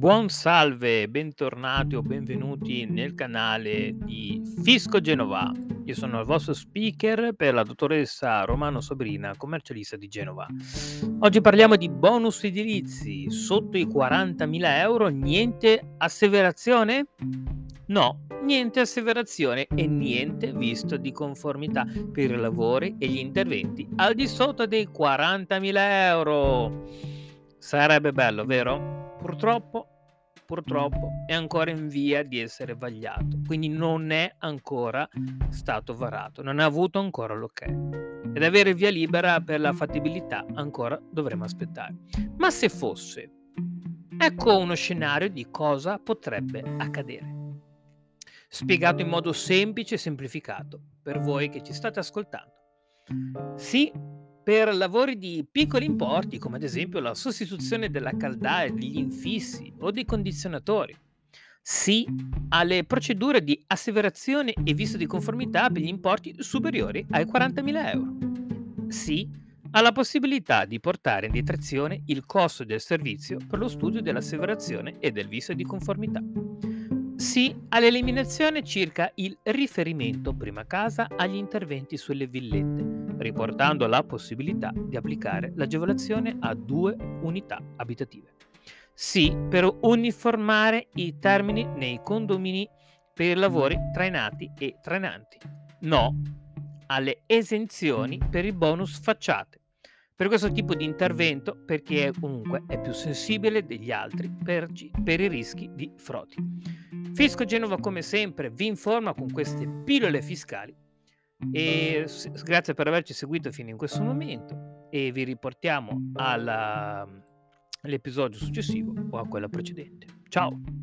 Buon salve, bentornati o benvenuti nel canale di Fisco Genova. Io sono il vostro speaker per la dottoressa Romano Sobrina, commercialista di Genova. Oggi parliamo di bonus edilizi. Sotto i 40.000 euro niente asseverazione? No, niente asseverazione e niente visto di conformità per i lavori e gli interventi al di sotto dei 40.000 euro. Sarebbe bello, vero? Purtroppo, purtroppo è ancora in via di essere vagliato, quindi non è ancora stato varato, non ha avuto ancora l'ok. Ed avere via libera per la fattibilità ancora dovremo aspettare. Ma se fosse, ecco uno scenario di cosa potrebbe accadere. Spiegato in modo semplice e semplificato per voi che ci state ascoltando. Sì, per lavori di piccoli importi, come ad esempio la sostituzione della caldaia, degli infissi o dei condizionatori. Sì alle procedure di asseverazione e visto di conformità per gli importi superiori ai 40.000 euro. Sì alla possibilità di portare in detrazione il costo del servizio per lo studio dell'asseverazione e del visto di conformità. Sì all'eliminazione circa il riferimento prima casa agli interventi sulle villette riportando la possibilità di applicare l'agevolazione a due unità abitative. Sì, per uniformare i termini nei condomini per lavori trainati e trainanti. No alle esenzioni per i bonus facciate. Per questo tipo di intervento, perché comunque è più sensibile degli altri per, per i rischi di frodi. Fisco Genova, come sempre, vi informa con queste pillole fiscali e grazie per averci seguito fino in questo momento e vi riportiamo alla, all'episodio successivo o a quello precedente. Ciao!